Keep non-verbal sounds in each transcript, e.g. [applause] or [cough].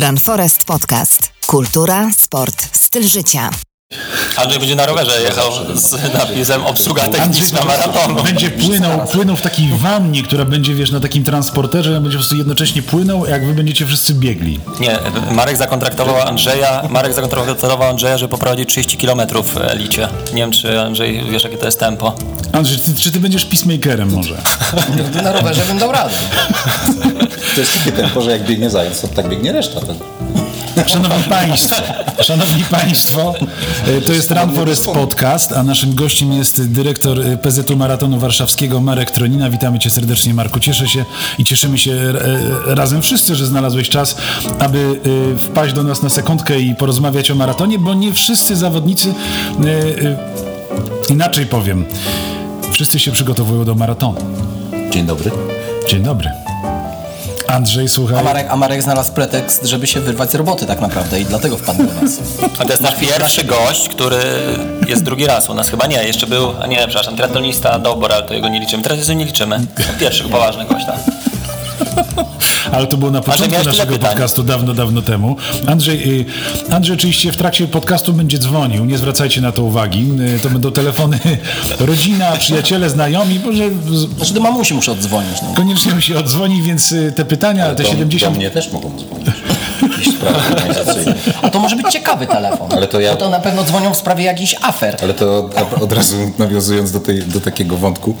Run Forest Podcast. Kultura, sport, styl życia. Andrzej będzie na rowerze jechał z napisem obsługa techniczna maratonu. Będzie płynął, płynął w takiej wannie, która będzie, wiesz, na takim transporterze, będzie po prostu jednocześnie płynął, jak wy będziecie wszyscy biegli. Nie, Marek zakontraktował Andrzeja, Marek zakontraktował Andrzeja, żeby poprowadzić 30 km w Elicie. Nie wiem, czy Andrzej wiesz, jakie to jest tempo. Andrzej, ty, czy ty będziesz peacemakerem może? [laughs] Na rowerze bym dał radę. [laughs] To jest takie tempo, że jak biegnie zając, to tak biegnie reszta. To... Szanowni Państwo, Szanowni Państwo, e, to jest Run Forest Podcast, a naszym gościem jest dyrektor e, PZU Maratonu Warszawskiego Marek Tronina. Witamy Cię serdecznie, Marku. Cieszę się i cieszymy się e, razem wszyscy, że znalazłeś czas, aby wpaść do nas na sekundkę i porozmawiać o maratonie, bo nie wszyscy zawodnicy, inaczej powiem, wszyscy się przygotowują do maratonu. Dzień dobry. Dzień dobry. Andrzej, słuchaj. A Marek, a Marek znalazł pretekst, żeby się wyrwać z roboty tak naprawdę i dlatego wpadł do nas. A to jest nasz pierwszy gość, który jest drugi raz u nas. Chyba nie, jeszcze był, a nie, przepraszam, triatlonista Dobor, ale to jego nie liczymy. Teraz nie liczymy. Pierwszy poważny gość, tak. Ale to było na początku naszego podcastu dawno, dawno temu. Andrzej, y, Andrzej oczywiście w trakcie podcastu będzie dzwonił, nie zwracajcie na to uwagi. Y, to będą telefony [laughs] rodzina, przyjaciele, znajomi. Może... Znaczy do mamusi muszę oddzwonić. No. Koniecznie mu się odzwoni, więc y, te pytania, Ale te do, 70... Do mnie też mogą dzwonić. [laughs] Jakieś sprawy organizacyjne. A to może być ciekawy telefon. Ale to ja- Bo to na pewno dzwonią w sprawie jakichś afer. Ale to od, od razu nawiązując do, tej, do takiego wątku,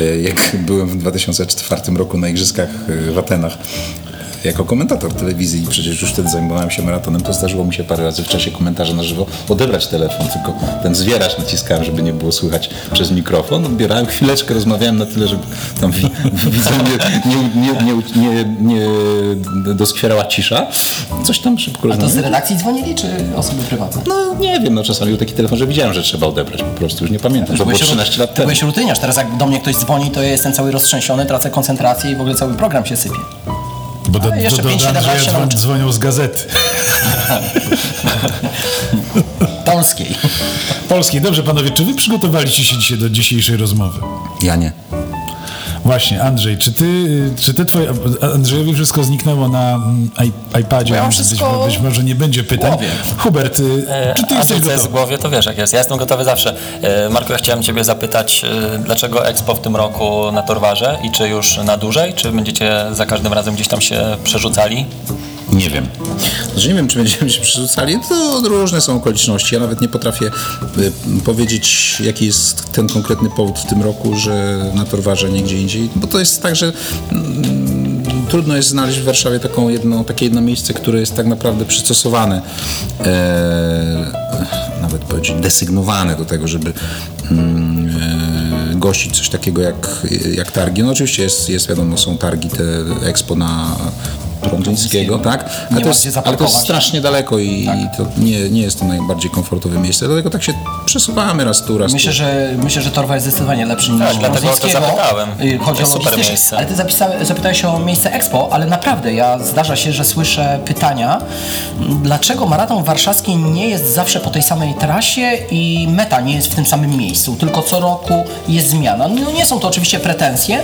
e, jak byłem w 2004 roku na Igrzyskach e, w Atenach, jako komentator telewizji i przecież już wtedy zajmowałem się maratonem, to zdarzyło mi się parę razy w czasie komentarza na żywo odebrać telefon, tylko ten zwieracz naciskałem, żeby nie było słychać przez mikrofon. Odbierałem chwileczkę, rozmawiałem na tyle, żeby tam wi- [laughs] widzom nie, nie, nie, nie, doskwierała cisza. Coś tam szybko A to z redakcji dzwonili, czy osoby prywatne? No nie wiem, no czasami był taki telefon, że widziałem, że trzeba odebrać po prostu, już nie pamiętam. To było Byłeś 13 lat temu. byłeś rutyniarz, teraz jak do mnie ktoś dzwoni, to ja jestem cały roztrzęsiony, tracę koncentrację i w ogóle cały program się sypie. Bo do, Ale jeszcze do, do, pięć, do siedem lat Andrzeja dzwon, dzwonią z gazety. [laughs] Polskiej. Polskiej. Dobrze, panowie, czy wy przygotowaliście się dzisiaj do dzisiejszej rozmowy? Ja nie. Właśnie, Andrzej, czy ty, czy ty twoje, Andrzejowi wszystko zniknęło na iPadzie, Ja wszystko być, być może nie będzie pytań. głowie. Hubert, y, czy ty A jesteś to, co jest w gotowy? głowie, to wiesz jak jest. Ja jestem gotowy zawsze. E, Marku, ja chciałem Ciebie zapytać, e, dlaczego Expo w tym roku na Torwarze i czy już na dłużej, czy będziecie za każdym razem gdzieś tam się przerzucali? Nie wiem. Znaczy nie wiem, czy będziemy się przerzucali. To różne są okoliczności. Ja nawet nie potrafię y, powiedzieć, jaki jest ten konkretny powód w tym roku, że na Torwarze, nie gdzie indziej. Bo to jest tak, że mm, trudno jest znaleźć w Warszawie taką jedno, takie jedno miejsce, które jest tak naprawdę przystosowane, e, nawet powiedzieć desygnowane do tego, żeby mm, e, gościć coś takiego jak, jak targi. No oczywiście jest, jest wiadomo, są targi, te Expo na Prądzyńskiego, tak? Ale, to jest, ale to jest strasznie daleko i, i to nie, nie jest to najbardziej komfortowe miejsce, dlatego tak się przesuwamy raz tu, raz Myślę, tu. że, myślę, że Torwa jest zdecydowanie lepszy niż Tak, dlatego o to zapytałem. Y, To Chodzi o jest super miejsce. Ale ty zapytałeś o miejsce Expo, ale naprawdę ja zdarza się, że słyszę pytania, dlaczego maraton warszawski nie jest zawsze po tej samej trasie i meta nie jest w tym samym miejscu, tylko co roku jest zmiana. No nie są to oczywiście pretensje,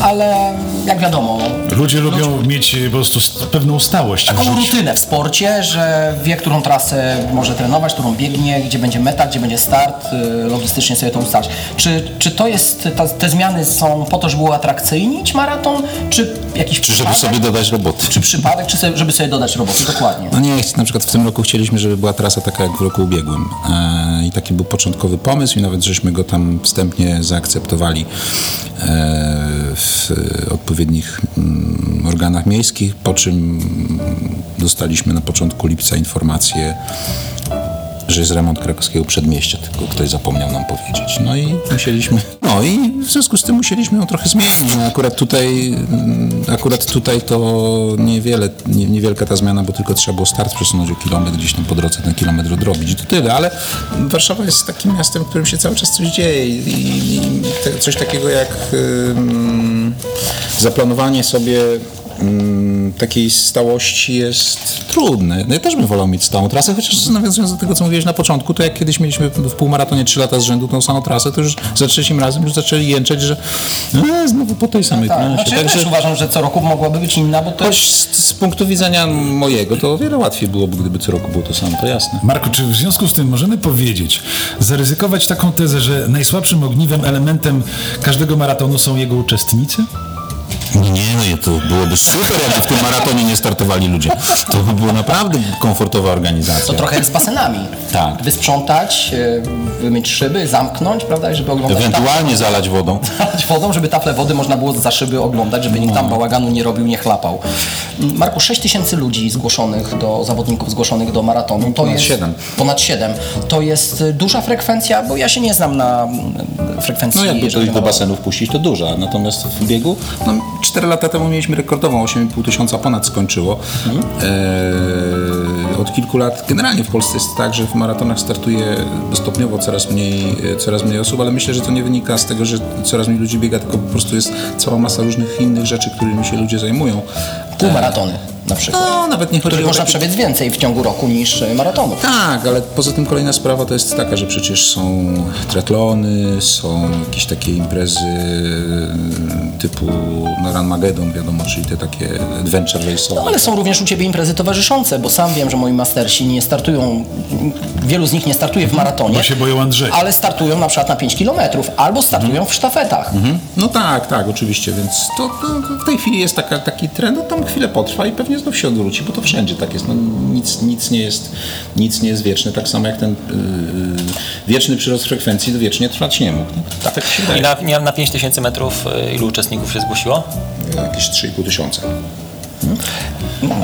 ale jak wiadomo, Ludzie lubią mieć po prostu pewną stałość taką rutynę w sporcie, że wie, którą trasę może trenować, którą biegnie, gdzie będzie meta, gdzie będzie start, y, logistycznie sobie to ustalić. Czy, czy to jest, ta, te zmiany są po to, żeby uatrakcyjnić maraton, czy jakiś Czy żeby przypadek, sobie dodać roboty. czy przypadek, czy sobie, żeby sobie dodać roboty, dokładnie. No nie, na przykład w tym roku chcieliśmy, żeby była trasa taka jak w roku ubiegłym. E, I taki był początkowy pomysł i nawet żeśmy go tam wstępnie zaakceptowali e, w odpowiednich mm, organach miejskich, po czym mm, dostaliśmy na początku lipca informację, że jest remont krakowskiego przedmieścia, tylko ktoś zapomniał nam powiedzieć. No i musieliśmy, no i w związku z tym musieliśmy ją trochę zmienić. No akurat tutaj, mm, akurat tutaj to niewiele, nie, niewielka ta zmiana, bo tylko trzeba było start przesunąć o kilometr, gdzieś tam po drodze ten kilometr odrobić i to tyle, ale Warszawa jest takim miastem, w którym się cały czas coś dzieje i, i te, coś takiego jak ym, zaplanowanie sobie takiej stałości jest trudne. No ja też bym wolał mieć stałą trasę, chociaż nawiązując do tego, co mówiłeś na początku, to jak kiedyś mieliśmy w półmaratonie 3 lata z rzędu tą samą trasę, to już za trzecim razem już zaczęli jęczeć, że e, znowu po tej samej Tak, trasie. znaczy ja też uważam, że co roku mogłaby być inna, bo to jest... Choć z, z punktu widzenia mojego, to o wiele łatwiej byłoby, gdyby co roku było to samo, to jasne. Marku, czy w związku z tym możemy powiedzieć, zaryzykować taką tezę, że najsłabszym ogniwem, elementem każdego maratonu są jego uczestnicy? Nie, no i to byłoby super, jakby w tym maratonie nie startowali ludzie. To by była naprawdę komfortowa organizacja. To trochę jak z basenami. Tak. Wysprzątać, e, wymyć szyby, zamknąć, prawda, i żeby oglądać Ewentualnie zalać wodą. [laughs] tafle wodą, żeby tafle wody można było za szyby oglądać, żeby nikt tam bałaganu nie robił, nie chlapał. Marku, 6 tysięcy ludzi zgłoszonych do, zawodników zgłoszonych do maratonu. To Ponad jest, siedem. Ponad 7. To jest duża frekwencja, bo ja się nie znam na mm, frekwencji. No jakby to do basenów puścić, to duża. Natomiast w biegu, no 4 lata temu mieliśmy rekordową, 8,5 tysiąca ponad skończyło. Eee, od kilku lat generalnie w Polsce jest tak, że w maratonach startuje stopniowo coraz mniej, coraz mniej osób, ale myślę, że to nie wynika z tego, że coraz mniej ludzi biega, tylko po prostu jest cała masa różnych innych rzeczy, którymi się ludzie zajmują. Półmaratony na przykład. No, nawet nie chodzi Których o można przebiec więcej w ciągu roku niż y, maratonów. Tak, ale poza tym kolejna sprawa to jest taka, że przecież są triatlony, są jakieś takie imprezy e, typu no, Run Magedon, wiadomo, czyli te takie adventure race'owe. No, ale są również u Ciebie imprezy towarzyszące, bo sam wiem, że moi mastersi nie startują, wielu z nich nie startuje w maratonie, Bo się boją Andrzeja. ale startują na przykład na 5 kilometrów albo startują w sztafetach. Mhm. No tak, tak, oczywiście, więc to, to w tej chwili jest taka, taki trend, no tam chwilę potrwa i pewnie znów się odwróci, bo to wszędzie tak jest. No, nic, nic, nie jest nic nie jest wieczne, tak samo jak ten yy, wieczny przyrost frekwencji to wiecznie trwać nie mógł. No, tak się I na, nie, na 5000 metrów y, ilu uczestników się zgłosiło? Jakieś 3,5 tysiąca. No,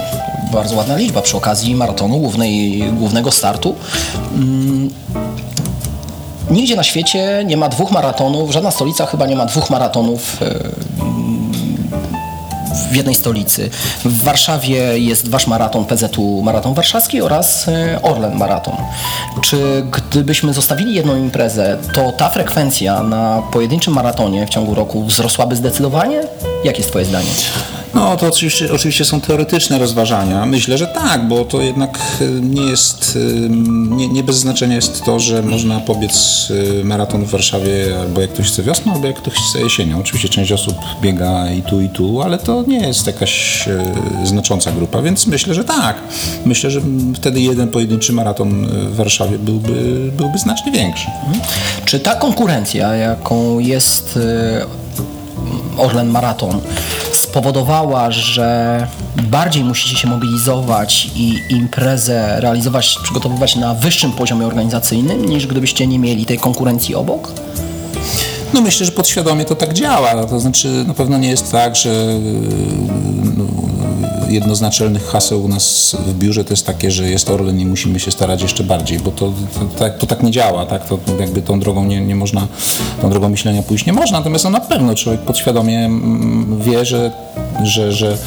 bardzo ładna liczba przy okazji maratonu, głównej, głównego startu. Mm, Nigdzie na świecie nie ma dwóch maratonów, żadna stolica chyba nie ma dwóch maratonów e, w jednej stolicy. W Warszawie jest wasz maraton PZU Maraton Warszawski oraz e, Orlen Maraton. Czy gdybyśmy zostawili jedną imprezę, to ta frekwencja na pojedynczym maratonie w ciągu roku wzrosłaby zdecydowanie? Jakie jest twoje zdanie? No to oczywiście, oczywiście są teoretyczne rozważania. Myślę, że tak, bo to jednak y, nie jest, y, nie, nie bez znaczenia jest to, że można pobiec y, maraton w Warszawie albo jak ktoś chce wiosną, albo jak ktoś chce jesienią. Oczywiście część osób biega i tu, i tu, ale to nie jest jakaś znacząca grupa, więc myślę, że tak. Myślę, że wtedy jeden pojedynczy maraton w Warszawie byłby, byłby znacznie większy. Czy ta konkurencja, jaką jest Orlen Maraton, spowodowała, że bardziej musicie się mobilizować i imprezę realizować, przygotowywać na wyższym poziomie organizacyjnym, niż gdybyście nie mieli tej konkurencji obok? No myślę, że podświadomie to tak działa. To znaczy na pewno nie jest tak, że no, jedno z naczelnych haseł u nas w biurze to jest takie, że jest Orlen i musimy się starać jeszcze bardziej, bo to, to, tak, to tak nie działa, tak? To jakby tą drogą nie, nie można, tą drogą myślenia pójść nie można, natomiast no, na pewno człowiek podświadomie mm, wie, że, że, że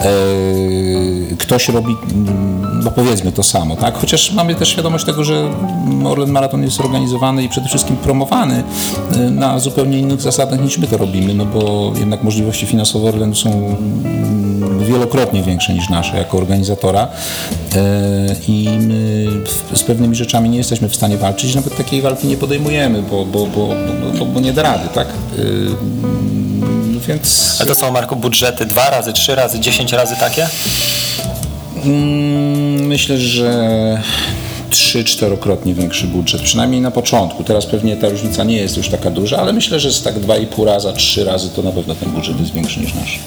e, ktoś robi, mm, no powiedzmy to samo, tak? Chociaż mamy też świadomość tego, że Orlen Maraton jest organizowany i przede wszystkim promowany e, na zupełnie innych zasadach niż my to robimy, no bo jednak możliwości finansowe Orlenu są wielokrotnie większe niż nasze jako organizatora e, i my z pewnymi rzeczami nie jesteśmy w stanie walczyć, nawet takiej walki nie podejmujemy, bo, bo, bo, bo, nie da rady, tak? E, mm, Więc... Ale to są, Marku, budżety dwa razy, trzy razy, dziesięć razy takie? Mm, Myślę, że trzy, czterokrotnie większy budżet, przynajmniej na początku. Teraz pewnie ta różnica nie jest już taka duża, ale myślę, że z tak dwa i pół raza, trzy razy to na pewno ten budżet jest większy niż nasz.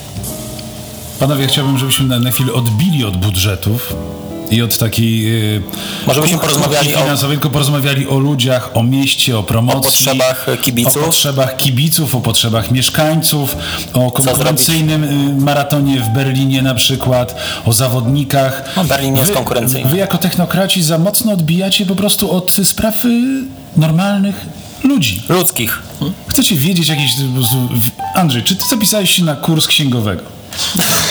Panowie, chciałbym, żebyśmy na, na chwilę odbili od budżetów i od takiej... Yy, Może byśmy porozmawiali o- finansowej, tylko porozmawiali o ludziach, o mieście, o promocji. O potrzebach kibiców. O potrzebach kibiców, o potrzebach mieszkańców, o konkurencyjnym y, maratonie w Berlinie na przykład, o zawodnikach. No, Berlin jest Wy- konkurencyjny. Wy jako technokraci za mocno odbijacie po prostu od spraw normalnych ludzi. Ludzkich. Chcecie wiedzieć jakieś... Andrzej, czy ty zapisałeś się na kurs księgowego? [laughs]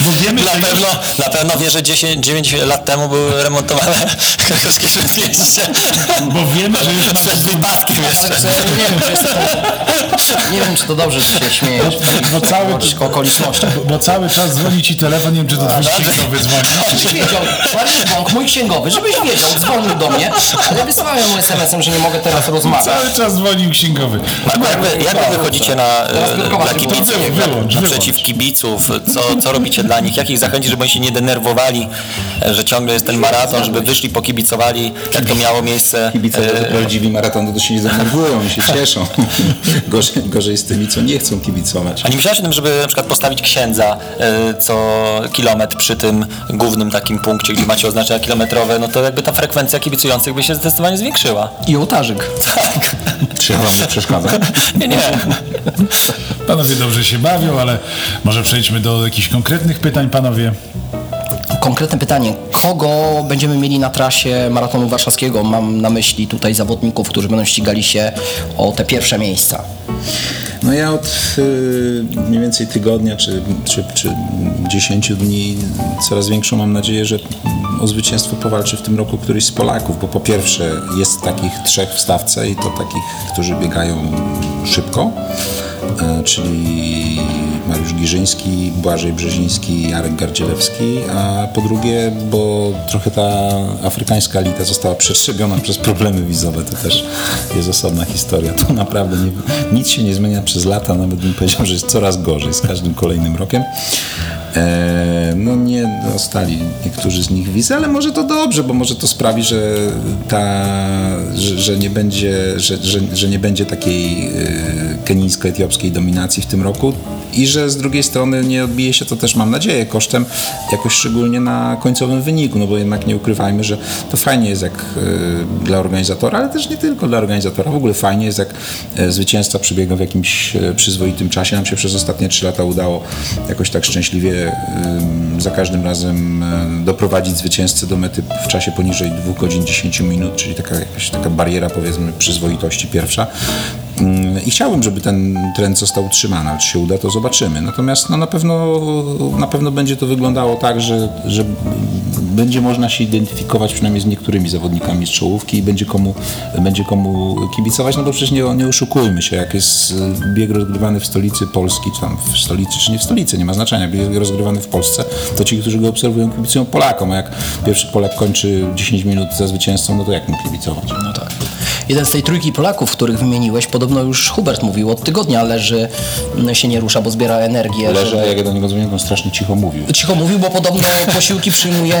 Bo wiemy, Na że już- pewno, na pewno wie, że 10, 9 lat temu były remontowane [laughs] krakowskie śródmieście. Bo wiemy, że już Przed wypadkiem jeszcze. Ja [laughs] nie wiem, czy jest to, nie wiem, czy to dobrze, że się śmiejesz. Bo cały, Mówisz o okolicznościach. bo, bo cały czas dzwoni ci telefon, nie wiem, czy to twój księgowy dzwoni. Żebyś wiedział, Mariusz Bąk, mój księgowy, żebyś wiedział, dzwonił do mnie, ale wysłałem mu SMS-em, że nie mogę teraz rozmawiać. Cały czas dzwonił księgowy. Jak wy, jak wy wychodzicie na, e, wyprowadź dla kibiców, wyłącz, wyłącz. naprzeciw kibiców? Co, co robicie dla nich? Jak ich zachęcić, żeby oni się nie denerwowali, e, że ciągle jest ten maraton, żeby wyszli, pokibicowali, jak to miało miejsce? Kibice e, to prawdziwi maratony to się nie denerwują, oni się cieszą. [laughs] Gorzej, gorzej z tymi, co nie chcą kibicować. A nie myślałeś o tym, żeby na przykład postawić księdza e, co kilometr przy tym głównym takim punkcie, gdzie macie oznaczenia kilometrowe, no to jakby ta frekwencja kibicujących by się zdecydowanie zwiększyła. I ołtarzyk. Tak. Czy wam nie przeszkadza? [laughs] Nie, nie. Panowie dobrze się bawią, ale może przejdźmy do jakichś konkretnych pytań, panowie. Konkretne pytanie. Kogo będziemy mieli na trasie maratonu warszawskiego? Mam na myśli tutaj zawodników, którzy będą ścigali się o te pierwsze miejsca. No ja od y, mniej więcej tygodnia czy, czy, czy 10 dni coraz większą mam nadzieję, że o zwycięstwo powalczy w tym roku któryś z Polaków, bo po pierwsze jest takich trzech w stawce i to takich, którzy biegają szybko, e, czyli Mariusz Giżyński, Błażej Brzeziński Jarek Gardzielewski, a po drugie, bo trochę ta afrykańska elita została przetrzebiona przez problemy wizowe, to też jest osobna historia. To naprawdę nie, nic się nie zmienia przez lata, nawet bym powiedział, że jest coraz gorzej z każdym kolejnym rokiem. E, no nie dostali niektórzy z nich wizy, ale może to dobrze, bo może to sprawi, że ta, że, że nie będzie, że, że, że nie będzie takiej e, kenijsko-etiopskiej dominacji w tym roku i że z drugiej strony nie odbije się to też, mam nadzieję, kosztem jakoś szczególnie na końcowym wyniku, no bo jednak nie ukrywajmy, że to fajnie jest jak e, dla organizatora, ale też nie tylko dla organizatora, w ogóle fajnie jest jak e, zwycięzca przebiega w jakimś e, przyzwoitym czasie. Nam się przez ostatnie trzy lata udało jakoś tak szczęśliwie za każdym razem doprowadzić zwycięzcę do mety w czasie poniżej 2 godzin 10 minut, czyli taka jakaś taka bariera powiedzmy przyzwoitości pierwsza. Ym, I chciałbym, żeby ten trend został utrzymany, czy się uda, to zobaczymy. Natomiast no, na, pewno, na pewno będzie to wyglądało tak, że, że będzie można się identyfikować przynajmniej z niektórymi zawodnikami z czołówki i będzie komu, będzie komu kibicować, no bo przecież nie, nie oszukujmy się, jak jest e, bieg rozgrywany w stolicy Polski, czy tam w stolicy, czy nie w stolicy, nie ma znaczenia, bieg rozgrywany w Polsce, to ci, którzy go obserwują, kibicują Polakom, a jak pierwszy Polak kończy 10 minut za zwycięzcą, no to jak mu kibicować? No tak. Jeden z tej trójki Polaków, których wymieniłeś, podobno już Hubert mówił, od tygodnia leży, m, się nie rusza, bo zbiera energię. Leży, żeby- a jak ja do niego dzwonię, to on strasznie cicho mówił. Cicho mówił, bo podobno [laughs] posiłki przyjmuje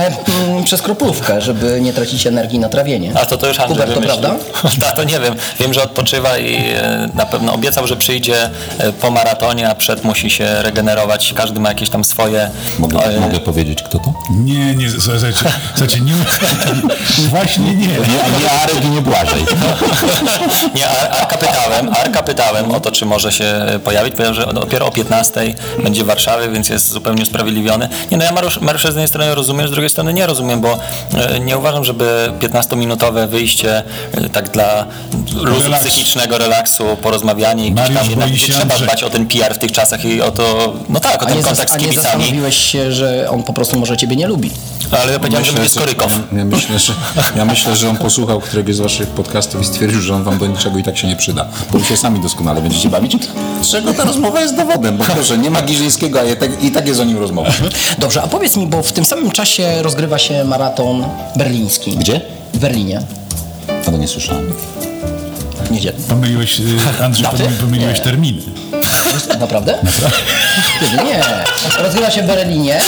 mm, przez kroplówkę, żeby nie tracić energii na trawienie. A to to już Andrzej Hubert, to prawda? [laughs] Tak, to nie wiem. Wiem, że odpoczywa i e, na pewno obiecał, że przyjdzie e, po maratonie, a przed musi się regenerować. Każdy ma jakieś tam swoje... Mogę, e, mogę powiedzieć, kto to? Nie, nie, słuchajcie, słuchajcie nie, [laughs] właśnie nie. Nie, nie Arek i nie Błażej. Nie, Ar- Arka pytałem, Arka pytałem o to, czy może się pojawić. Powiedział, że dopiero o 15 będzie w Warszawie, więc jest zupełnie usprawiedliwiony. Nie, no ja Mariusz, Mariusza z jednej strony rozumiem, z drugiej strony nie rozumiem, bo e, nie uważam, żeby 15-minutowe wyjście e, tak dla luzu Relaks. psychicznego, relaksu, porozmawianie i gdzieś tam jednak trzeba Andrzej. dbać o ten PR w tych czasach i o to, no tak, o ten nie, zas- kontakt a z nie kibicami. zastanowiłeś się, że on po prostu może ciebie nie lubi. Ale ja powiedziałem, że będzie z Korykow. Ja myślę, że, ja myślę, że on posłuchał któregoś z waszych podcastów i stwierdził, że on wam do niczego i tak się nie przyda. Bo wy się sami doskonale będziecie bawić. Z czego ta rozmowa jest dowodem? Bo proszę, nie ma Giżyńskiego, a i tak, i tak jest o nim rozmowa. Dobrze, a powiedz mi, bo w tym samym czasie rozgrywa się maraton berliński. Gdzie? W Berlinie. A to nie słyszałem. W niedzielę. Pomyliłeś, y, Andrzej, Daty? pomyliłeś Nie. terminy. Naprawdę? Kiedy? [laughs] Nie. Rozgrywa się w Berlinie.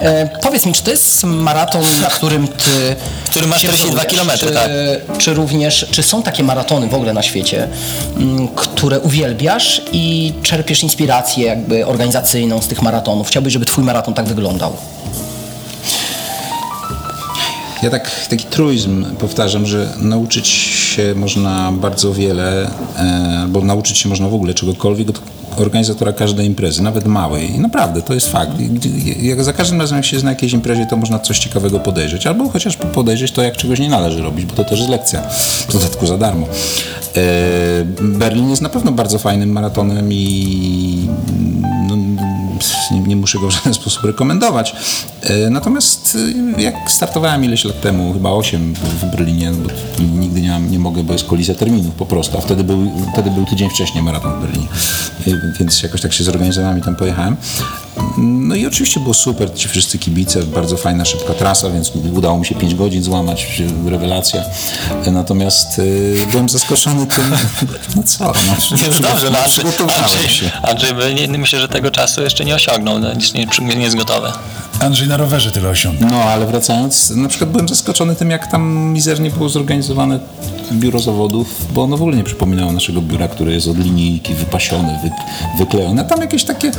E, powiedz mi, czy to jest maraton, na którym ty... Który ma się 42 wzorujesz? kilometry, czy, tak. Czy również, czy są takie maratony w ogóle na świecie, m, które uwielbiasz i czerpiesz inspirację jakby organizacyjną z tych maratonów? Chciałbyś, żeby twój maraton tak wyglądał? Ja tak, taki truizm powtarzam, że nauczyć się można bardzo wiele, e, bo nauczyć się można w ogóle czegokolwiek od organizatora każdej imprezy, nawet małej. I naprawdę, to jest fakt. Jak za każdym razem, jak się jest na jakiejś imprezie, to można coś ciekawego podejrzeć. Albo chociaż podejrzeć to, jak czegoś nie należy robić, bo to też jest lekcja. W dodatku za darmo. E, Berlin jest na pewno bardzo fajnym maratonem i nie, nie muszę go w żaden [laughs] sposób rekomendować. E, Natomiast e, jak startowałem ileś lat temu, chyba 8 w Berlinie, no nigdy nie, mam, nie mogę, bo jest kolizja terminów po prostu, a wtedy był, wtedy był tydzień wcześniej maraton w Berlinie, E, więc jakoś tak się zorganizowałem i tam pojechałem. No i oczywiście było super, ci wszyscy kibice, bardzo fajna, szybka trasa, więc udało mi się 5 godzin złamać, rewelacja. Natomiast e, byłem zaskoczony tym, no co, no, Jest dobrze, no, Andrzej, przygotowałem Andrzej, się. Andrzej by, nie, myślę, że tego czasu jeszcze nie osiągnął, no, nie, nie, nie jest gotowy. Andrzej na rowerze tyle osiągnął. No, ale wracając, na przykład byłem zaskoczony tym, jak tam mizernie było zorganizowane biuro zawodów, bo ono w ogóle nie przypominało naszego biura, które jest od linijki, wypasione, wy, wyklejone. Tam jakieś takie,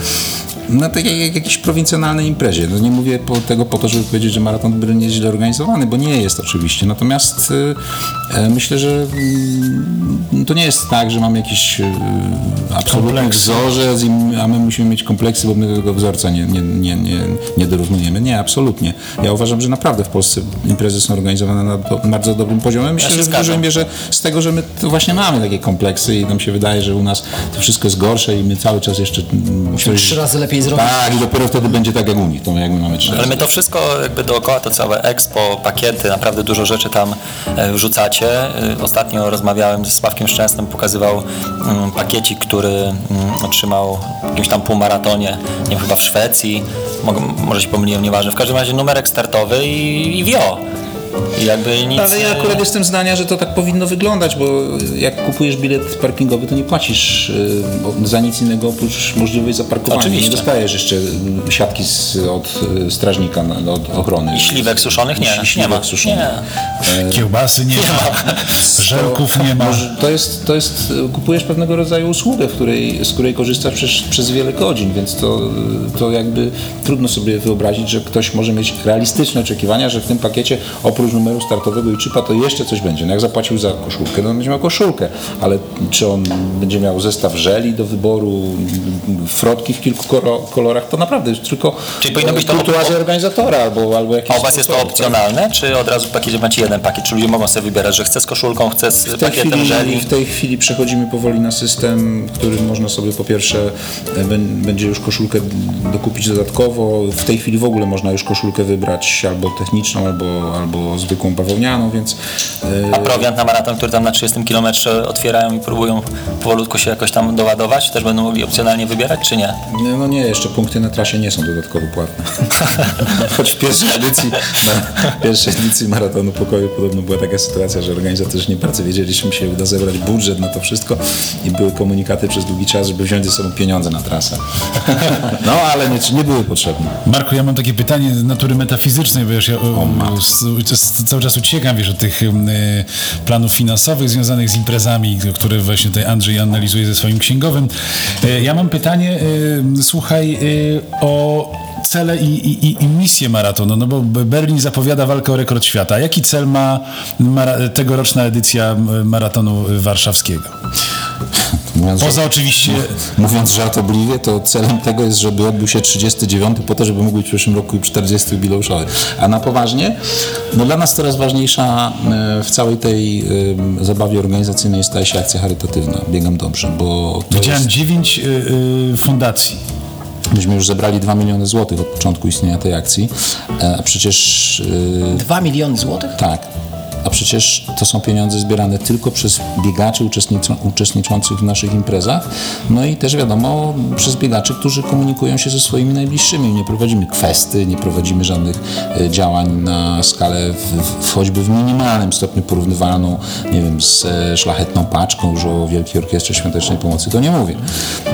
na takiej jak jakiejś prowincjonalnej imprezie. No nie mówię po, tego po to, żeby powiedzieć, że maraton w Berlinie jest źle organizowany, bo nie jest oczywiście. Natomiast y, e, myślę, że y, to nie jest tak, że mamy jakiś y, absolutny Kompleksy. wzorzec, i, a my musimy mieć kompleksy, bo my tego wzorca nie, nie, nie, nie, nie dorównujemy. Nie, absolutnie. Ja uważam, że naprawdę w Polsce imprezy są organizowane na do, bardzo dobrym poziomie. Myślę, się że w dużej mierze z tego, że my to właśnie mamy takie kompleksy i nam się wydaje, że u nas to wszystko jest gorsze i my cały czas jeszcze musimy trzy razy lepiej zrobić. Tak, i dopiero wtedy będzie tak jak u nich, to my jakby mamy trzy Ale my to wszystko jakby dookoła, to całe expo, pakiety, naprawdę dużo rzeczy tam e, wrzucacie. E, Ostatnio rozmawiałem z Sławkiem Szczęsnym, pokazywał mm, pakiecik, który mm, otrzymał w jakimś tam półmaratonie, nie wiem, chyba w Szwecji, może się pomyliłem, nieważne. W każdym razie numerek startowy i, i wio. Jakby nic... Ale ja akurat jestem zdania, że to tak powinno wyglądać, bo jak kupujesz bilet parkingowy, to nie płacisz y, za nic innego oprócz możliwości zaparkowania. Oczywiście. Nie dostajesz jeszcze y, siatki z, od y, strażnika, od ochrony. I śliwek suszonych? Nie, I nie śliwek ma. suszonych. Nie. Kiełbasy nie ma, żelków nie ma. To jest, to jest, y, kupujesz pewnego rodzaju usługę, w której, z której korzystasz przez, przez wiele godzin, więc to, y, to jakby trudno sobie wyobrazić, że ktoś może mieć realistyczne oczekiwania, że w tym pakiecie oprócz numeru startowego i chipa to jeszcze coś będzie. No jak zapłacił za koszulkę, no będzie miał koszulkę, ale czy on będzie miał zestaw żeli do wyboru, frotki w kilku kolorach, to naprawdę jest tylko Czyli powinno być to kurtuazja organizatora albo, albo jakieś A u Was jest to tak? opcjonalne, czy od razu w pakiecie macie jeden pakiet? Czy ludzie mogą sobie wybierać, że chcę z koszulką, chcę z W pakietem chwili, żeli? w tej chwili przechodzimy powoli na system, w którym można sobie po pierwsze e, bę- będzie już koszulkę dokupić dodatkowo. W tej chwili w ogóle można już koszulkę wybrać albo techniczną, albo, albo zwykłą bawełnianą, więc A e, prowiant na maraton, który tam na 30 km otwierają i próbują powolutku się jakoś tam doładować, też będą mogli opcjonalnie wybierać, czy nie? nie, no nie, jeszcze punkty na trasie nie są dodatkowo płatne. [laughs] Choć w pierwszej edycji, w pierwszej edycji Maratonu Pokoju podobno była taka sytuacja, że organizatorzy nie bardzo wiedzieli, czy mi się uda zebrać budżet na to wszystko i były komunikaty przez długi czas, żeby wziąć ze sobą pieniądze na trasę. [laughs] No, ale nie, nie były potrzebne. Marku, ja mam takie pytanie z natury metafizycznej, bo wiesz, ja o, cały czas uciekam, wiesz, od tych y, planów finansowych związanych z imprezami, które właśnie tutaj Andrzej analizuje ze swoim księgowym. E, Ja mam pytanie, y, słuchaj, o cele i, i, i- misję maratonu, no bo Berlin zapowiada walkę o rekord świata. Jaki cel ma mara- tegoroczna edycja maratonu warszawskiego? Mówiąc, Poza że, oczywiście... mówiąc żartobliwie, to celem tego jest, żeby odbył się 39 po to, żeby mógł być w przyszłym roku 40 jubileuszowy. A na poważnie, no dla nas coraz ważniejsza e, w całej tej e, zabawie organizacyjnej staje się akcja charytatywna. Biegam dobrze, bo to Widziałem jest, dziewięć y, y, fundacji. myśmy już zebrali 2 miliony złotych od początku istnienia tej akcji, e, a przecież e, Dwa miliony złotych? Tak. A przecież to są pieniądze zbierane tylko przez biegaczy uczestniczą, uczestniczących w naszych imprezach, no i też wiadomo przez biegaczy, którzy komunikują się ze swoimi najbliższymi. Nie prowadzimy kwesty, nie prowadzimy żadnych e, działań na skalę w, w, choćby w minimalnym stopniu porównywalną, nie wiem, z e, szlachetną paczką, już o Wielkiej Orkiestrze Świątecznej Pomocy to nie mówię.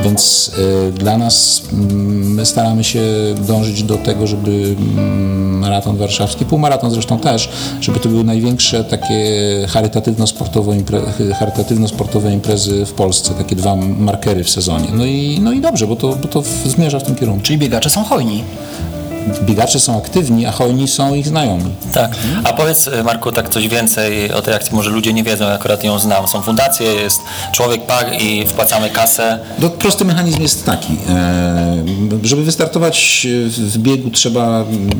Więc e, dla nas mm, my staramy się dążyć do tego, żeby mm, maraton warszawski, półmaraton zresztą też, żeby to były największe takie charytatywno-sportowe, impre, charytatywno-sportowe imprezy w Polsce, takie dwa markery w sezonie. No i, no i dobrze, bo to, bo to zmierza w tym kierunku. Czyli biegacze są hojni. Biegacze są aktywni, a hojni są ich znajomi. Tak. A powiedz e, Marku tak coś więcej o tej akcji, może ludzie nie wiedzą, ja akurat ją znam. Są fundacje, jest człowiek pag i wpłacamy kasę. No, prosty mechanizm jest taki. E, żeby wystartować w biegu trzeba mm,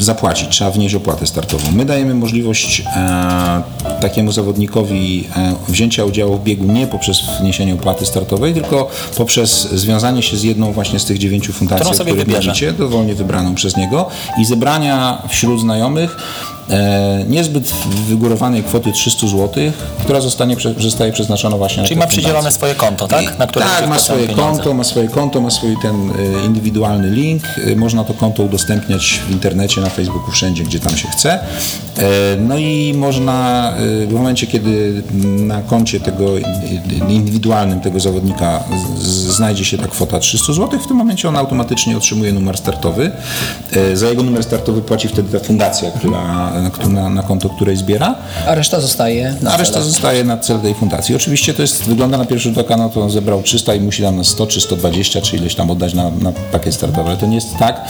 zapłacić, trzeba wnieść opłatę startową. My dajemy możliwość e, takiemu zawodnikowi wzięcia udziału w biegu nie poprzez wniesienie opłaty startowej, tylko poprzez związanie się z jedną właśnie z tych dziewięciu fundacji, których wybierze. dowolnie wybraną przez niego i zebrania wśród znajomych niezbyt wygórowanej kwoty 300 zł, która zostanie, zostaje przeznaczona właśnie Czyli na ma tę fundację. przydzielone swoje konto, tak? Na które tak, ma swoje pieniądze. konto, ma swoje konto, ma swój ten y, indywidualny link. Y, Można to konto udostępniać w internecie, na Facebooku, wszędzie, gdzie tam się chce. E, No i można w momencie, kiedy na koncie tego indywidualnym tego zawodnika znajdzie się ta kwota 300 zł, w tym momencie on automatycznie otrzymuje numer startowy. E, Za jego numer startowy płaci wtedy ta fundacja, która, na, na, konto której zbiera. A reszta zostaje na A reszta cele. zostaje na cel tej fundacji. Oczywiście to jest, wygląda na pierwszy rzut oka, no to on zebrał 300 i musi tam na 100 czy 120 czy ileś tam oddać na, na pakiet startowy, ale to nie jest tak,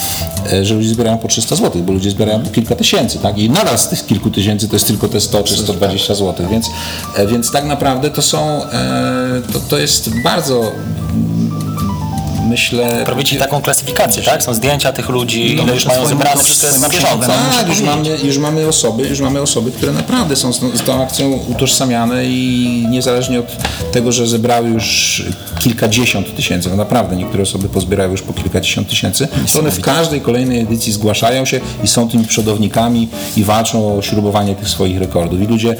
e, że ludzie zbierają po 300 zł, bo ludzie zbierają po kilka tysięcy, tak? I nadal z tych kilku tysięcy to jest tylko te 100 czy 120 zł, więc, e, więc tak naprawdę to są, e, to, to jest bardzo myślę... Robicie taką klasyfikację, tak? Są zdjęcia tych ludzi, ile już mają zebrane, jest na bieżąco? Tak, już mamy, już mamy osoby, już mamy osoby, które naprawdę są z, z tą akcją utożsamiane i niezależnie od tego, że zebrały już kilkadziesiąt tysięcy, no naprawdę niektóre osoby pozbierały już po kilkadziesiąt tysięcy, to one w każdej kolejnej edycji zgłaszają się i są tymi przodownikami i walczą o śrubowanie tych swoich rekordów. I ludzie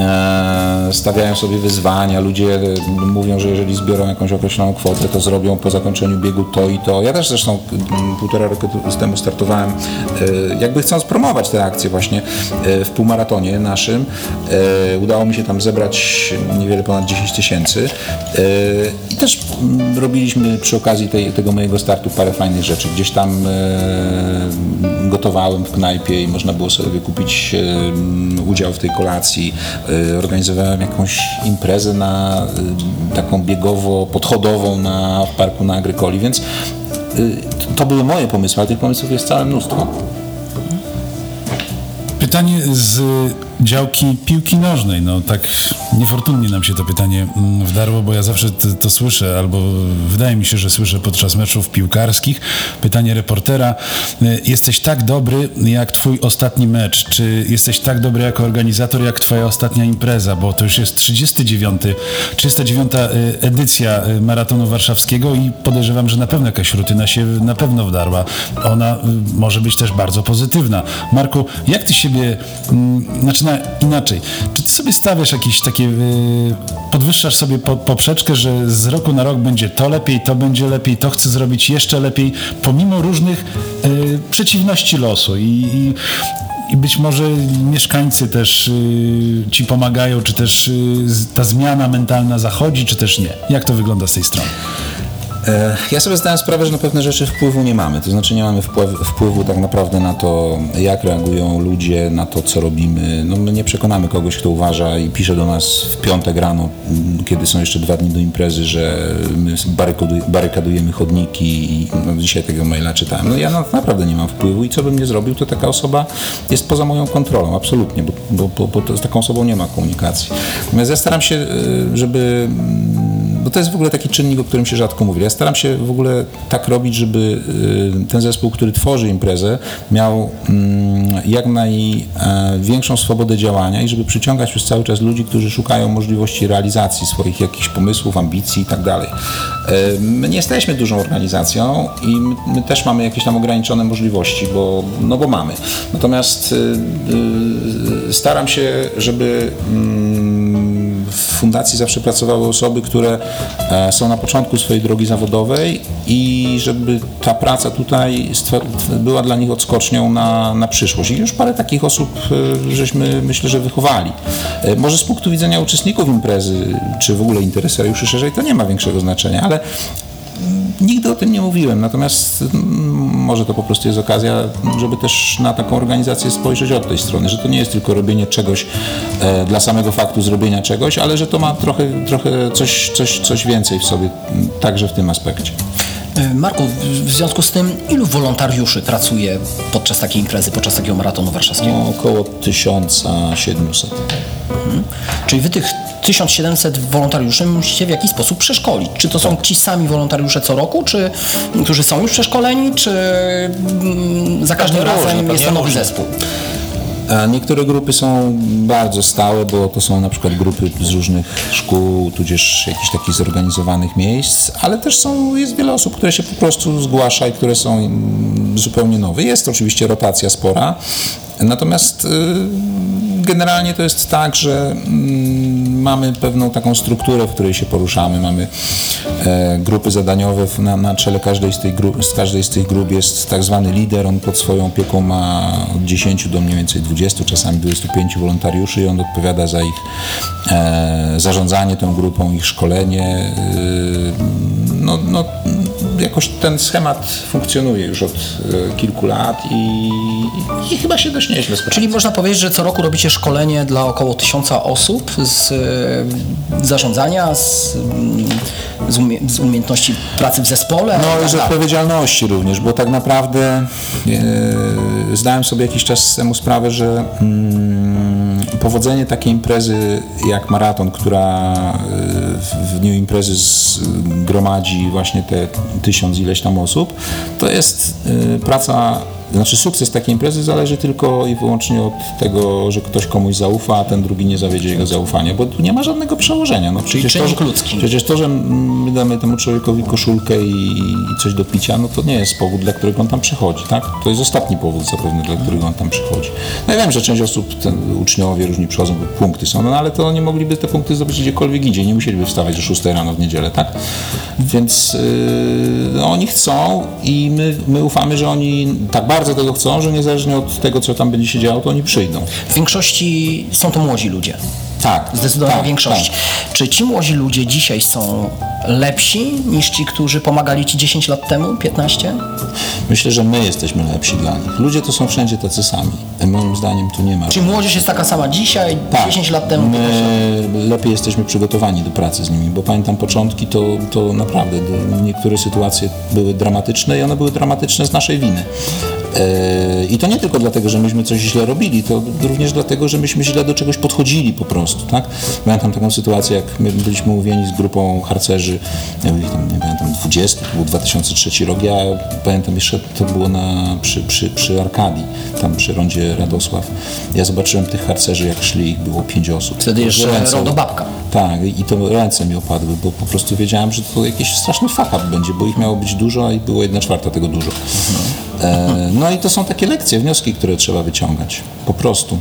e, stawiają sobie wyzwania, ludzie e, mówią, że jeżeli zbiorą jakąś określoną kwotę, to zrobią po zakończeniu biegu to i to. Ja też zresztą m, półtora roku temu startowałem, e, jakby chcąc promować tę akcję właśnie e, w półmaratonie naszym. E, Udało mi się tam zebrać niewiele ponad 10 tysięcy też mm, robiliśmy przy okazji tej, tego mojego startu parę fajnych rzeczy. Gdzieś tam e, gotowałem w knajpie i można było sobie wykupić e, udział w tej kolacji. E, Organizowałem jakąś imprezę na e, taką biegowo-podchodową na, w parku na Agrykoli, więc e, to były moje pomysły, ale tych pomysłów jest całe mnóstwo. Pytanie z działki piłki nożnej. No tak niefortunnie nam się to pytanie mm, wdarło, bo ja zawsze to, to słyszę, albo wydaje mi się, że słyszę podczas meczów piłkarskich. Pytanie reportera. y, Jesteś tak dobry jak twój ostatni mecz? Czy jesteś tak dobry jako organizator jak twoja ostatnia impreza? Bo to już jest 39, 39 y, edycja y, Maratonu Warszawskiego i podejrzewam, że na pewno jakaś rutyna się na pewno wdarła. Ona może być też bardzo pozytywna. Marku, jak ty siebie, mm, znaczy na, inaczej, czy ty sobie stawiasz jakieś takie, y, podwyższasz sobie po, poprzeczkę, że z roku na rok będzie to lepiej, to będzie lepiej, to chcę zrobić jeszcze lepiej, pomimo różnych y, przeciwności losu i, i i być może mieszkańcy też y, ci pomagają, czy też y, ta zmiana mentalna zachodzi, czy też nie. Jak to wygląda z tej strony? E, Ja sobie zdałem sprawę, że na pewne rzeczy wpływu nie mamy. To znaczy nie mamy wpływ, wpływu tak naprawdę na to, jak reagują ludzie, na to, co robimy. No my nie przekonamy kogoś, kto uważa i pisze do nas w piątek rano, m, kiedy są jeszcze dwa dni do imprezy, że my barykaduj, barykadujemy chodniki i no, dzisiaj tego maila czytałem. No ja na, naprawdę nie mam wpływu i co bym nie zrobił, to taka osoba jest poza moją kontrolą, absolutnie, bo, bo, bo, bo z taką osobą nie ma komunikacji. Natomiast ja staram się, y, żeby bo to jest w ogóle taki czynnik, o którym się rzadko mówi. Ja staram się w ogóle tak robić, żeby y, ten zespół, który tworzy imprezę, miał mm, jak największą swobodę działania i żeby przyciągać przez cały czas ludzi, którzy szukają możliwości realizacji swoich jakichś pomysłów, ambicji i tak dalej. Y, My nie jesteśmy dużą organizacją i my, my też mamy jakieś tam ograniczone możliwości, bo, no bo mamy. Natomiast y, y, staram się, żeby mm, w fundacji zawsze pracowały osoby, które e, są na początku swojej drogi zawodowej i żeby ta praca tutaj była dla nich odskocznią na, na przyszłość. I już parę takich osób e, żeśmy myślę, że wychowali. E, Może z punktu widzenia uczestników imprezy, czy w ogóle interesariuszy szerzej, to nie ma większego znaczenia, ale Nigdy o tym nie mówiłem, natomiast mm, może to po prostu jest okazja, żeby też na taką organizację spojrzeć od tej strony, że to nie jest tylko robienie czegoś e, dla samego faktu zrobienia czegoś, ale że to ma trochę, trochę coś, coś, coś więcej w sobie, m, także w tym aspekcie. Y, Marku, w- związku z tym, ilu wolontariuszy pracuje podczas takiej imprezy, podczas takiego maratonu warszawskiego? No, około 1700. Czyli wy tych 1700 wolontariuszy musicie w jakiś sposób przeszkolić. Czy to są ci sami wolontariusze co roku, czy którzy są już przeszkoleni, czy mm, za każdym różnie, razem jest to nowy zespół? A niektóre grupy są bardzo stałe, bo to są na przykład grupy z różnych szkół, tudzież jakichś takich zorganizowanych miejsc, ale też są, jest wiele osób, które się po prostu zgłasza i które są zupełnie nowe. Jest oczywiście rotacja spora, natomiast y, generalnie to jest tak, że mm, mamy pewną taką strukturę, w której się poruszamy. Mamy e, grupy zadaniowe. Na, na czele każdej z, tej grup, z każdej z tych grup jest tak zwany lider. On pod swoją opieką ma od 10 do mniej więcej 20, czasami 25 wolontariuszy i on odpowiada za ich e, zarządzanie tą grupą, ich szkolenie. Y, no, no, jakoś ten schemat funkcjonuje już od e, kilku lat i, i chyba się dość nieźle sprawdza. Czyli można powiedzieć, że co roku robicie szkolenie dla około tysiąca osób z e, zarządzania, z, z, umie, z umiejętności pracy w zespole. No i z Tak. odpowiedzialności również, bo tak naprawdę e, zdałem sobie jakiś czas temu sprawę, że mm, powodzenie takiej imprezy jak maraton, która e, w, dniu imprezy zgromadzi właśnie te tysiąc ileś tam osób, to jest e, praca znaczy sukces takiej imprezy zależy tylko i wyłącznie od tego, że ktoś komuś zaufa, a ten drugi nie zawiedzie jego zaufania, bo tu nie ma żadnego przełożenia. No, przecież, to, że, ludzki. przecież to, że my damy temu człowiekowi koszulkę i, i coś do picia, no to nie jest powód, dla którego on tam przychodzi, tak? To jest ostatni powód zapewne, dla którego on tam przychodzi. No ja wiem, że część osób, ten, uczniowie różni przychodzą, bo punkty są, no ale to oni mogliby te punkty zdobyć gdziekolwiek indziej, nie musieliby wstawać o 6 rano w niedzielę, tak? Więc yy, no, oni chcą i my, my ufamy, że oni tak bardzo tego chcą, że niezależnie od tego, co tam będzie się działo, to oni przyjdą. W większości są to młodzi ludzie. Tak. Zdecydowana tak, większość. tak. Czy ci młodzi ludzie dzisiaj są lepsi niż ci, którzy pomagali ci 10 lat temu, 15? Myślę, że my jesteśmy lepsi dla nich. Ludzie to są wszędzie tacy sami. Moim zdaniem tu nie ma. Czy młodzież jest taka sama dzisiaj, 10 lat temu? 15 lat? My lepiej jesteśmy przygotowani do pracy z nimi, bo pamiętam początki, to, to naprawdę niektóre sytuacje były dramatyczne i one były dramatyczne z naszej winy. E, I to nie tylko dlatego, że myśmy coś źle robili, to również dlatego, że myśmy źle do czegoś podchodzili po prostu, tak? Pamiętam taką sytuację, jak my byliśmy umówieni z grupą harcerzy, ja tam, nie pamiętam, 20, to był 2003 rok, ja pamiętam jeszcze, to było na, przy, przy, przy Arkadii, tam przy rondzie Radosław. Ja zobaczyłem tych harcerzy, jak szli, ich było pięć osób. Wtedy jeszcze Ręce- rondo babka. tak, i to ręce mi opadły, bo po prostu wiedziałem, że to jakiś straszny fuck up będzie, bo ich miało być dużo, a było jedna czwarta tego dużo. E, no i to są takie lekcje, wnioski, które trzeba wyciągać. Po prostu.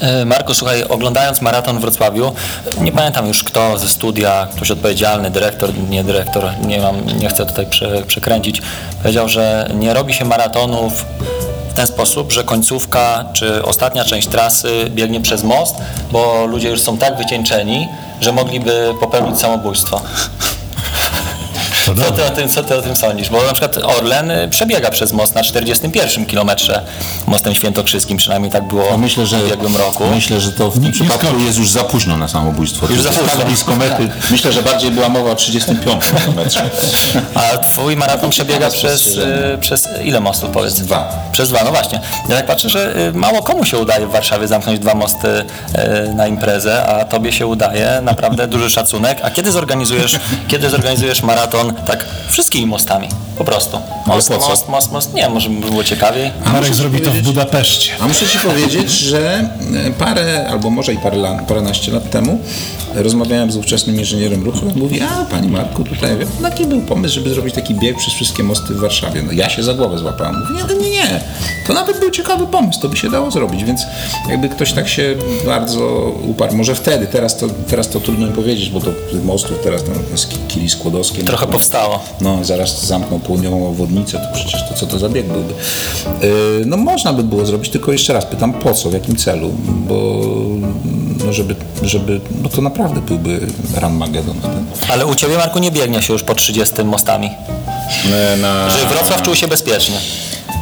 E, Marku, słuchaj, oglądając maraton w Wrocławiu, nie pamiętam już kto ze studia, ktoś odpowiedzialny, dyrektor, nie dyrektor, nie mam, nie chcę tutaj prze, przekręcić, powiedział, że nie robi się maratonów w ten sposób, że końcówka czy ostatnia część trasy biegnie przez most, bo ludzie już są tak wycieńczeni, że mogliby popełnić samobójstwo. To Co ty, o tym, co ty o tym sądzisz? Bo na przykład Orlen y, przebiega przez most na 41 kilometrze mostem świętokrzyskim, przynajmniej tak było No myślę, że, w ubiegłym roku. myślę, że to w tym przypadku jest już za późno na samobójstwo. Już za późno. tak blisko mety. Myślę, że bardziej była mowa o 35 kilometrze. A twój maraton przebiega przez, y, przez ile mostów powiedz? Dwa. Przez dwa, no właśnie. Ja tak patrzę, że y, mało komu się udaje w Warszawie zamknąć dwa mosty na imprezę, a tobie się udaje, naprawdę [laughs] duży szacunek. A kiedy zorganizujesz, kiedy zorganizujesz maraton tak wszystkimi mostami? Po prostu. Most, po most, most, most. Nie, może by było ciekawiej. Marek zrobi to w Budapeszcie. A muszę Ci powiedzieć, że e, parę, albo może i parę lat, paręnaście lat temu rozmawiałem z ówczesnym inżynierem ruchu. On mówi, a Panie Marku, tutaj taki był pomysł, żeby zrobić taki bieg przez wszystkie mosty w Warszawie. No ja się za głowę złapałem. Mówi, nie, nie, nie. To nawet był ciekawy pomysł, to by się dało zrobić, więc jakby ktoś tak się bardzo uparł, może wtedy, teraz to, teraz to trudno mi powiedzieć, bo to tych mostów teraz tam jest kili skłodowskie. Trochę no, powstało. no, zaraz zamkną południową obwodnicę, to przecież to co to za bieg byłby. Yy, no można by było zrobić, tylko jeszcze raz pytam po co, w jakim celu, bo no, żeby, żeby, no to naprawdę byłby Ranmagedon. Ale u ciebie, Marku, nie biegnie się już po 30 mostami. Na... Żeby Wrocław czuł się bezpiecznie.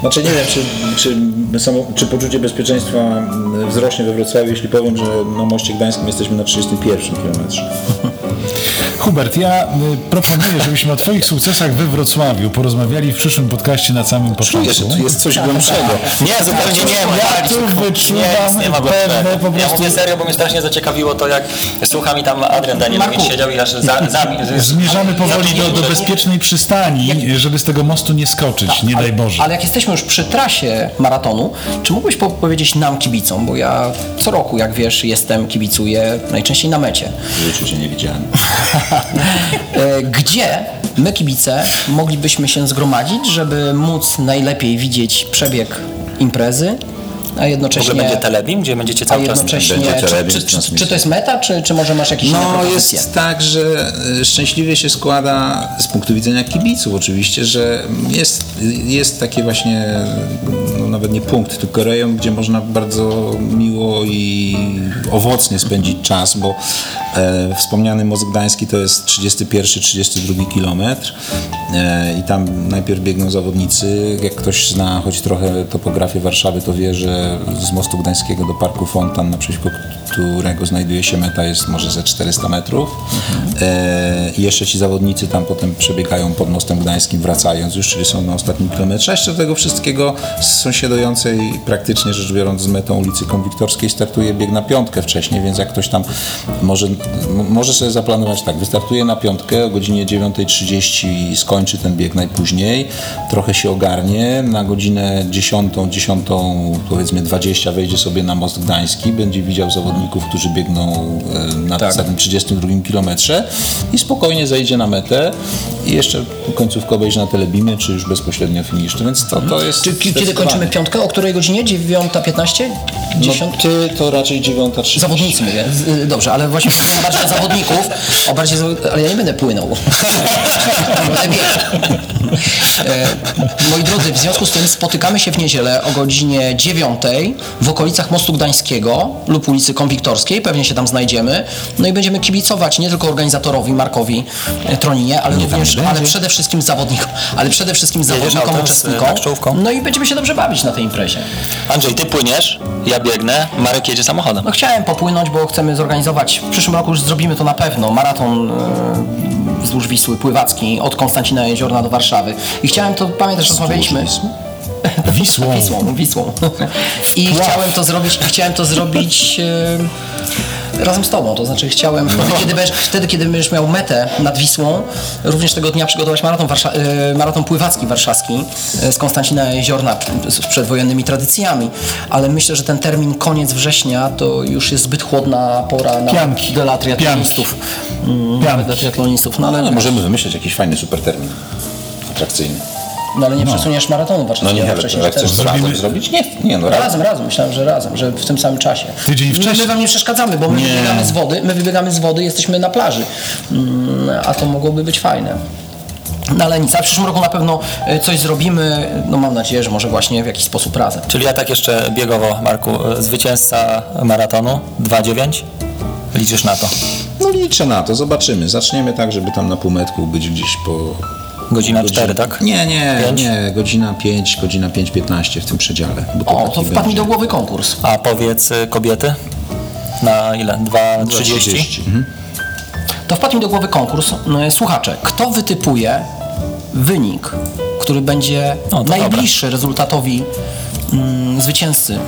Znaczy nie wiem, czy, czy, samo, czy poczucie bezpieczeństwa mm, wzrośnie we Wrocławiu, jeśli powiem, że na moście gdańskim jesteśmy na 31 kilometrze. [laughs] Hubert, ja y, proponuję, żebyśmy o Twoich sukcesach we Wrocławiu porozmawiali w przyszłym podcaście na samym Czuję, że początku. tu jest coś głębszego. Nie, zupełnie nie. Ja tu wyczuwam nie, nie ma pewne po Ja prostu- mówię serio, bo mnie strasznie zaciekawiło to, jak słucham i tam Adrian Danielewicz Marku. siedział i aż za, za, [laughs] Zmierzamy powoli do, do bezpiecznej przystani, żeby z tego mostu nie skoczyć, nie daj Boże. Ale jak jesteśmy już przy trasie maratonu, czy mógłbyś po- powiedzieć nam kibicom, bo ja co roku, jak wiesz, jestem, kibicuję najczęściej na mecie. W życiu cię nie widziałem. [laughs] E, Gdzie my kibice moglibyśmy się zgromadzić, żeby móc najlepiej widzieć przebieg imprezy, a W jednocześnie... ogóle będzie telebim, gdzie będziecie cały czas... jednocześnie, Będzie czy, telewizja czy, czy, transmisja. czy to jest meta, czy, czy może masz jakieś No jest tak, że y, szczęśliwie się składa z punktu widzenia kibiców oczywiście, że jest, jest takie właśnie, no nawet nie punkt, tylko rejon, gdzie można bardzo miło i owocnie spędzić czas, bo e, wspomniany Most Gdański to jest 31-32 kilometr e, i tam najpierw biegną zawodnicy. Jak ktoś zna choć trochę topografię Warszawy, to wie, że z Mostu Gdańskiego do Parku Fontan, naprzeciwko którego znajduje się meta, jest może ze 400 metrów. E, I jeszcze ci zawodnicy tam potem przebiegają pod Mostem Gdańskim, wracając już, czyli są na ostatnim kilometrze. A jeszcze do tego wszystkiego z sąsiadującej praktycznie rzecz biorąc z metą ulicy Konwiktorskiej startuje bieg na piątkę wcześniej, więc jak ktoś tam może, może sobie zaplanować tak, wystartuje na piątkę o godzinie 9.30 skończy ten bieg najpóźniej, trochę się ogarnie, na godzinę 10, 10 powiedzmy 20 wejdzie sobie na Most Gdański, będzie widział zawodników, którzy biegną e, na Tak. tym 32 kilometrze i spokojnie zejdzie na metę i jeszcze końcówkę obejrzy na telebimie, czy już bezpośrednio finisz. Więc to, to jest Czy, ki- kiedy kończymy piątkę? O której godzinie? 9.15? 10? No, ty to raczej 9.30. Zawodnicy mówię. Y, Dobrze, ale właśnie pytałem bardziej o zawodników, o bardziej, ale ja nie będę płynął. [laughs] E, Moi drodzy, w związku z tym spotykamy się w niedzielę o godzinie 9 w okolicach Mostu Gdańskiego lub ulicy Konwiktorskiej, pewnie się tam znajdziemy. No i będziemy kibicować nie tylko organizatorowi Markowi e, Troninie, ale również, ale przede wszystkim zawodnikom, ale przede wszystkim zawodnikom, autem uczestnikom. No i będziemy się dobrze bawić na tej imprezie. Andrzej, ty płyniesz, ja biegnę, Marek jedzie samochodem. No chciałem popłynąć, bo chcemy zorganizować, w przyszłym roku już zrobimy to na pewno, maraton e, wzdłuż Wisły Pływacki od Konstancina Jeziorna do Warszawy. I chciałem to, pamiętasz, rozmawialiśmy... Wisłą. Wisłą, Wisłą. I chciałem to zrobić, chciałem to zrobić e, razem z tobą, to znaczy chciałem wtedy, kiedy będziesz, wtedy, kiedy będziesz miał metę nad Wisłą, również tego dnia przygotować maraton, warsza, e, maraton pływacki warszawski e, z Konstancina Jeziorna z przedwojennymi tradycjami, ale myślę, że ten termin koniec września to już jest zbyt chłodna pora na Pianki. dla triatlonistów. Mm, Pianki. Dla triatlonistów, no ale, Ale możemy wymyśleć jakiś fajny super termin. Atrakcyjny. No, ale nie przesuniesz maratonu No warszawskiego nie, ale, wcześniej. ale chcesz razem Zrobimy- zrobić? Nie, nie no razem. Razem, razem, myślałem, że razem, że w tym samym czasie. Tydzień My- wcześniej. My wam nie przeszkadzamy, bo my Nie. wybiegamy z wody, my wybiegamy z wody, jesteśmy na plaży. Mm, A to mogłoby być fajne. No ale nic, a w przyszłym roku na pewno y, coś zrobimy, no mam nadzieję, że może właśnie w jakiś sposób razem. Czyli ja tak jeszcze biegowo, Marku, e, zwycięzca maratonu 2.9? Liczysz na to? No liczę na to, zobaczymy. Zaczniemy tak, żeby tam na półmetku być gdzieś po... Godzina godzinie- 4, tak? Nie, nie, nie. Godzina 5, godzina 5.15 w tym przedziale. Bo O, to wpadł mi będzie. do głowy konkurs. A powiedz y, kobiety? Na ile? 2.30? 30. Mhm. To wpadł mi do głowy konkurs. Y, Słuchacze, kto wytypuje wynik, który będzie No, to najbliższy rezultatowi mm, zwycięzcy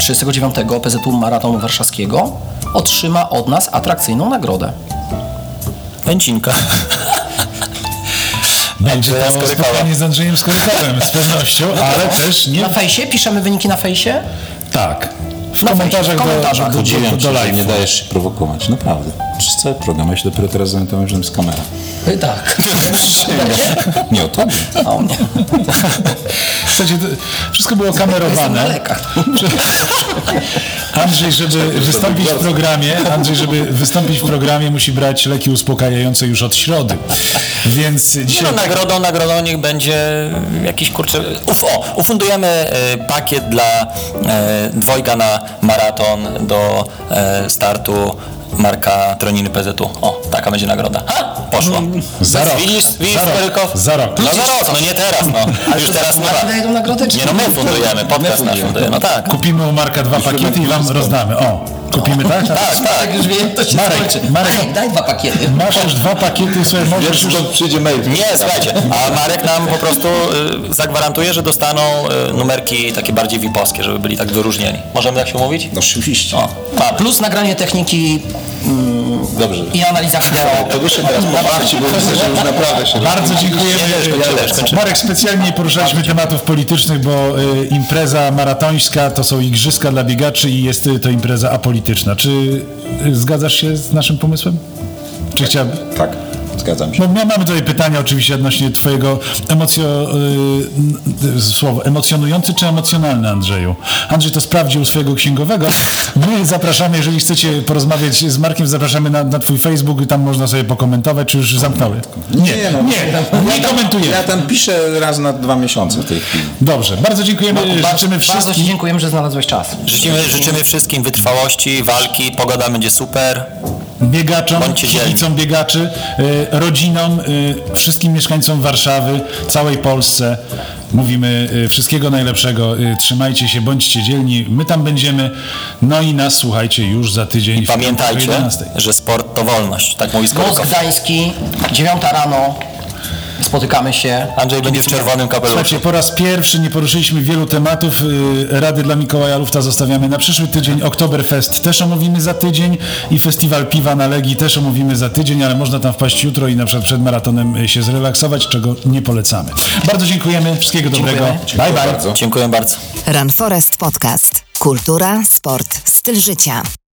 39. PZU Maratonu Warszawskiego, otrzyma od nas atrakcyjną nagrodę. Pęcinka. Będzie Andrzeja to spotkanie z Andrzejem Skorykowem, z pewnością, ale też nie... Na fejsie? Piszemy wyniki na fejsie? Tak. W Na komentarzach, fejsie, w komentarzach. do, do, do, Podziwiam do, do nie dajesz się prowokować, naprawdę. Przez cały program, ja się dopiero teraz zorientowałem, że tam jest kamera. Y, Tak. [laughs] Nie o tobie. O mnie. [laughs] Słuchajcie, to wszystko było kamerowane. [laughs] Andrzej, żeby wystąpić w programie, Andrzej, żeby wystąpić w programie, musi brać leki uspokajające już od środy. Więc Nie dzisiaj... no, nagrodą, nagrodą niech będzie jakiś kurczę. Uf, o, ufundujemy e, pakiet dla e, dwojga na maraton do e, startu marka Troniny PZU. O, taka będzie nagroda. Ha, poszło. Za rok. Widzisz, widzisz Za rok. Za rok. No za rok, no nie teraz, no. [laughs] Już teraz nie ma. daje tą nagrodę, czy Nie no, my fundujemy, podcast nasz funduje, no tak. Kupimy u Marka dwa pakiety i wam rozdamy. O, Kupimy, tak? [laughs] tak. Tak, tak. Już wiem, to się Marek, skończy. Marek. Marek, daj dwa pakiety. Masz już dwa pakiety, sobie możesz już... przyjdzie mail. Nie, słuchajcie, a Marek nam po prostu y, zagwarantuje, że dostaną y, numerki takie bardziej VIP-owskie, żeby byli tak wyróżnieni. Możemy tak się mówić? No oczywiście. O, ma, Plus nagranie techniki Dobrze. i analiza wideo. To się teraz pobawić, bo myślę, że już naprawdę się... Bardzo dziękujemy. Marek, specjalnie nie poruszaliśmy tematów politycznych, bo y, impreza maratońska to są igrzyska dla biegaczy i jest to impreza apolityczna. Czy y, zgadzasz się z naszym pomysłem? Czy chciałbyś? Tak, zgadzam się. No, my mamy tutaj pytania oczywiście odnośnie twojego emocjo, y, słowo, emocjonujący czy emocjonalny Andrzeju? Andrzej to sprawdził u swojego księgowego. My zapraszamy, jeżeli chcecie porozmawiać z Markiem, zapraszamy na, na twój Facebook i tam można sobie pokomentować, czy już zamknęły? Nie, nie, no, nie, nie komentujemy. Ja tam piszę raz na dwa miesiące w tej chwili. Dobrze, bardzo dziękujemy, życzymy Bardzo Ci wszystkim. dziękujemy, że znalazłeś czas. Życzymy, życzymy wszystkim wytrwałości, walki, pogoda będzie super. Biegaczom, kibicom biegaczy, y, rodzinom, y, wszystkim mieszkańcom Warszawy, całej Polsce. Mówimy y, wszystkiego najlepszego. Trzymajcie się, bądźcie dzielni. My tam będziemy. No i nas słuchajcie już za tydzień. w Pamiętajcie, 11. że sport to wolność. Tak mówi Most Skorukow. Gdański, 9 rano. Spotykamy się. Andrzej będzie w czerwonym kapeluszu. Słuchajcie, po raz pierwszy nie poruszyliśmy wielu tematów. Y, Rady dla Mikołaja Lufta zostawiamy na przyszły tydzień. Oktoberfest też omówimy za tydzień i Festiwal Piwa na Legii też omówimy za tydzień, ale można tam wpaść jutro i na przykład przed maratonem y, się zrelaksować, czego nie polecamy. Bardzo dziękujemy. Wszystkiego dobrego. Bye, bye. bardzo. Dziękuję bardzo. Run Forest Podcast. Kultura, sport, styl życia.